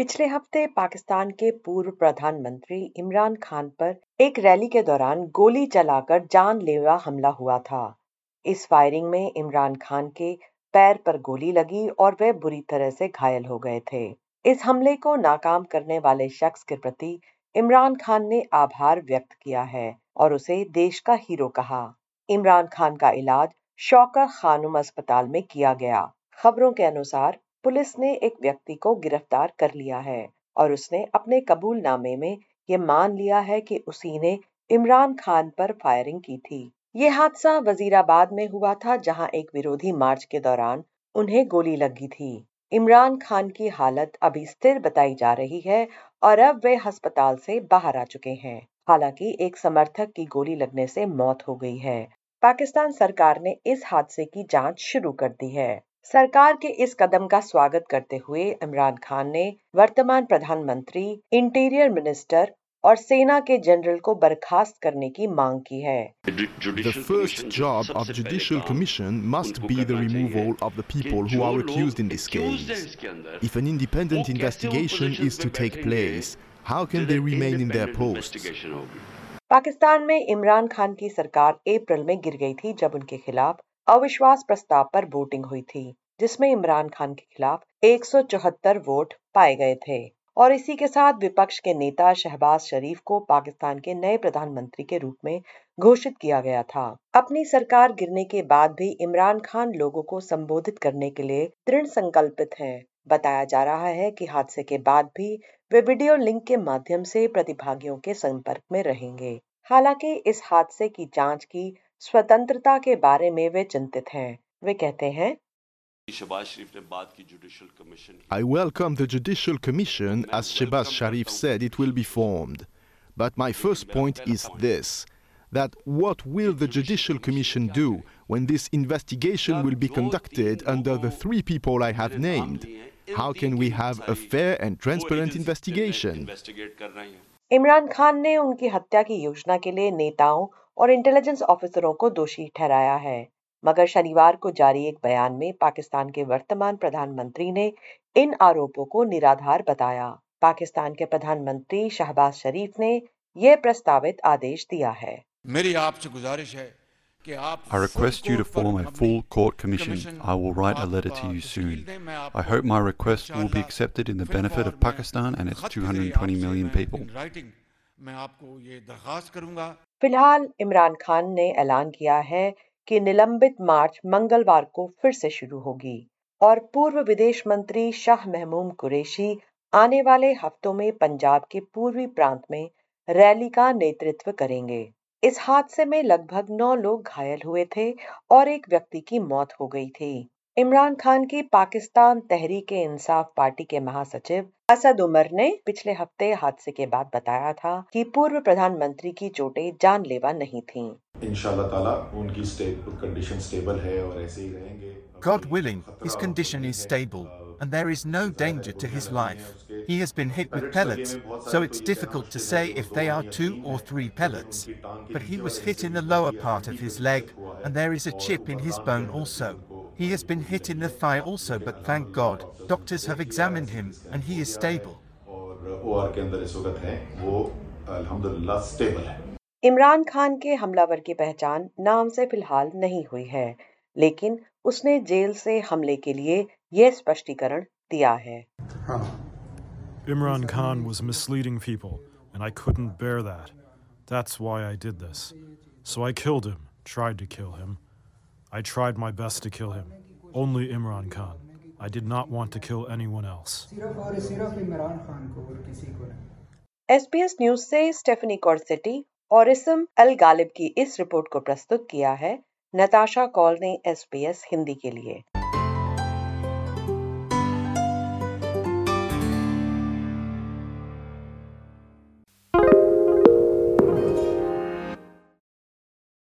पिछले हफ़्ते पाकिस्तान के पूर्व प्रधानमंत्री इमरान खान पर एक रैली के दौरान गोली चलाकर जानलेवा हमला हुआ था। इस फायरिंग में इमरान खान के पैर पर गोली लगी और वे बुरी तरह से घायल हो गए थे। इस हमले को नाकाम करने वाले शख्स के प्रति इमरान खान ने आभार व्यक्त किया है और उसे देश का हीरो कहा। इमरान खान का इलाज शौका खानुम अस्पताल में किया गया। खबरों के अनुसार पुलिस ने एक व्यक्ति को गिरफ़्तार कर लिया है और उसने अपने कबूलनामे में ये मान लिया है कि उसी ने इमरान खान पर फायरिंग की थी। ये हादसा वजीराबाद में हुआ था, जहाँ एक विरोधी मार्च के दौरान उन्हें गोली लगी थी। इमरान खान की हालत अभी स्थिर बताई जा रही है और अब वे अस्पताल से बाहर आ चुके हैं। हालाँकि एक समर्थक की गोली लगने से मौत हो गई है। पाकिस्तान सरकार ने इस हादसे की जाँच शुरू कर दी है। सरकार के इस कदम का स्वागत करते हुए इमरान खान ने वर्तमान प्रधानमंत्री इंटीरियर मिनिस्टर और सेना के जनरल को बर्खास्त करने की मांग की है The first job of Judicial Commission must be the removal of the people who are accused in this case. If an independent investigation is to take place, how can they remain in their posts? Pakistan में इमरान खान की सरकार अप्रैल में गिर गई थी जब उनके खिलाफ अविश्वास प्रस्ताव पर वोटिंग हुई थी, जिसमें इमरान खान के खिलाफ एक सौ चौहत्तर वोट पाए गए थे और इसी के साथ विपक्ष के नेता शहबाज शरीफ को पाकिस्तान के नए प्रधानमंत्री के रूप में घोषित किया गया था अपनी सरकार गिरने के बाद भी इमरान खान लोगों को संबोधित करने के लिए दृढ़ संकल्पित हैं। बताया जा रहा है कि हादसे के बाद भी वे वीडियो लिंक के माध्यम से प्रतिभागियों के संपर्क में रहेंगे हालाँकि इस हादसे की जाँच की स्वतंत्रता के बारे में वे चिंतित हैं वे कहते हैं I welcome the Judicial Commission as Shebaz Sharif said it will be formed. But my first point is this that what will the Judicial Commission do when this investigation will be conducted under the three people I have named? How can we have a fair and transparent investigation? Imran Khan ने उनकी हत्या की योजना के लिए नेताओं और intelligence ऑफिसरों को दोषी ठहराया है। मगर शनिवार को जारी एक बयान में पाकिस्तान के वर्तमान प्रधानमंत्री ने इन आरोपों को निराधार बताया। पाकिस्तान के प्रधानमंत्री शहबाज शरीफ ने यह प्रस्तावित आदेश दिया है। मेरी आपसे गुजारिश है I request you to form a full court commission. I will write a letter to you soon. I hope my request will be accepted in the benefit of Pakistan and its 220 million people. फ़िलहाल इमरान खान ने ऐलान किया है कि निलंबित मार्च मंगलवार को फिर से शुरू होगी और पूर्व विदेश मंत्री शाह महमूम कुरैशी आने वाले हफ्तों में पंजाब के पूर्वी प्रांत में रैली का नेतृत्व करेंगे इस हादसे में लगभग नौ लोग घायल हुए थे और एक व्यक्ति की मौत हो गई थी इमरान खान की पाकिस्तान तहरीक इंसाफ पार्टी के महासचिव असद उमर ने पिछले हफ़्ते हादसे के बाद बताया था कि पूर्व प्रधानमंत्री की चोटें जानलेवा नहीं थीं। इंशाल्लाह उनकी कंडीशन स्टेबल है और ऐसे ही रहेंगे God willing, his condition is stable and there is no danger to his life. He has been hit with pellets, so it's difficult to say if they are two or three pellets. But he was hit in the lower part of his leg and there is a chip in his bone also. He has been hit in the thigh also, but thank God, doctors have examined him and he is stable. Imran Khan के हमलावर की पहचान नाम से फिलहाल नहीं हुई है लेकिन उसने जेल से हमले के लिए यह स्पष्टीकरण दिया है Imran Khan was misleading people, and I couldn't bear that. That's why I did this. So I killed him, tried to kill him. I tried my best to kill him. Only Imran Khan. I did not want to kill anyone else. SBS news से Stephanie कॉर्सेटी और इसम अल गालिब की इस report को प्रस्तुत किया है नताशा कॉल ने एसपीएस हिंदी के लिए